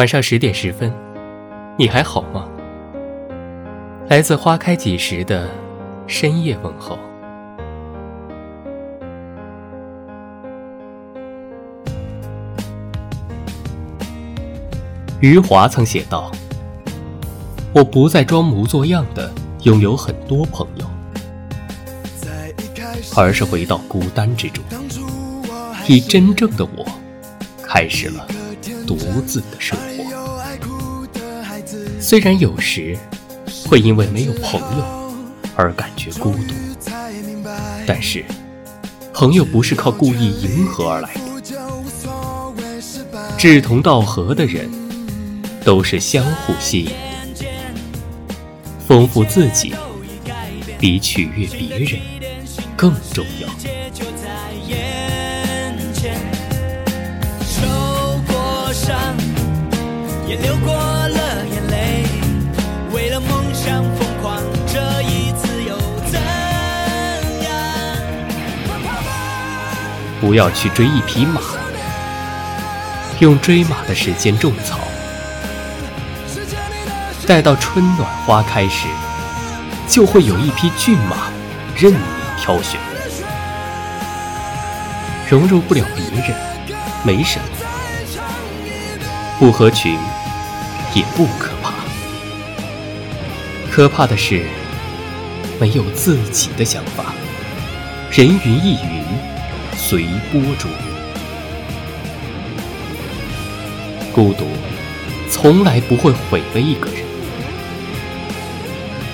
晚上十点十分，你还好吗？来自花开几时的深夜问候。余华曾写道：“我不再装模作样的拥有很多朋友，而是回到孤单之中，以真正的我开始了独自的生活。虽然有时会因为没有朋友而感觉孤独，但是朋友不是靠故意迎合而来的，志同道合的人。”都是相互吸引的，丰富自己比取悦别人更重要。也流过了眼泪，为了梦想疯狂，这一次又怎样？不要去追一匹马，用追马的时间种草。待到春暖花开时，就会有一匹骏马任你挑选。融入不了别人，没什么；不合群，也不可怕。可怕的是没有自己的想法，人云亦云，随波逐流。孤独从来不会毁了一个人。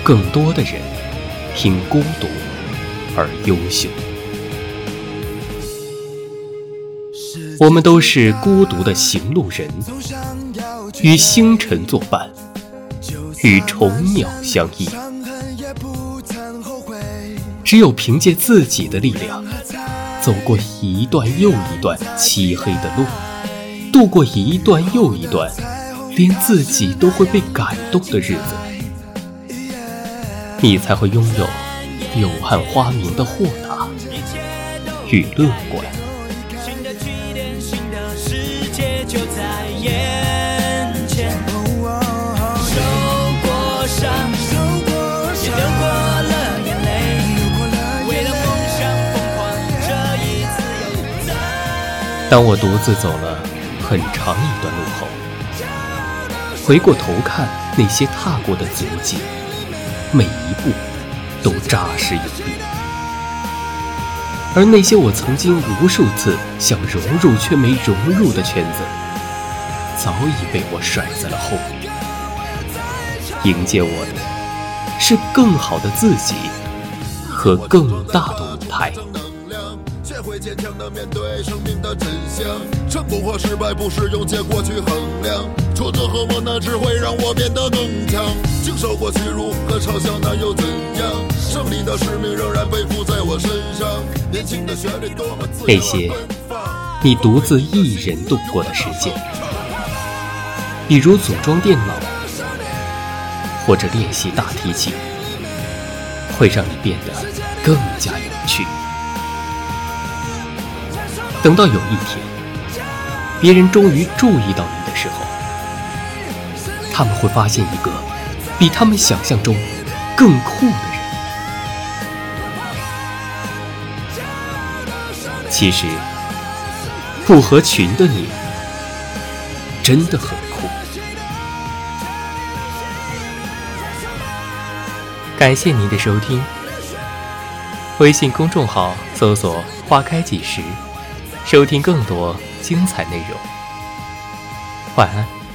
更多的人因孤独而优秀，我们都是孤独的行路人，与星辰作伴，与虫鸟相依。只有凭借自己的力量，走过一段又一段漆黑的路，度过一段又一段连自己都会被感动的日子。你才会拥有柳暗花明的豁达与乐观。当我独自走了很长一段路后，回过头看那些踏过的足迹。每一步都扎实有力，而那些我曾经无数次想融入却没融入的圈子，早已被我甩在了后面。迎接我的是更好的自己和更大的舞台。会坚强的面对生命的真相，成功和失败不是用结果去衡量，挫折和磨难只会让我变得更强。经受过屈辱和嘲笑，那又怎样？胜利的使命仍然背负在我身上。年轻的旋律多么自由那些你独自一人度过的时间，比如组装电脑，或者练习大提琴，会让你变得更加有趣。等到有一天，别人终于注意到你的时候，他们会发现一个比他们想象中更酷的人。其实，不合群的你真的很酷。感谢您的收听，微信公众号搜索“花开几时”。收听更多精彩内容，晚安。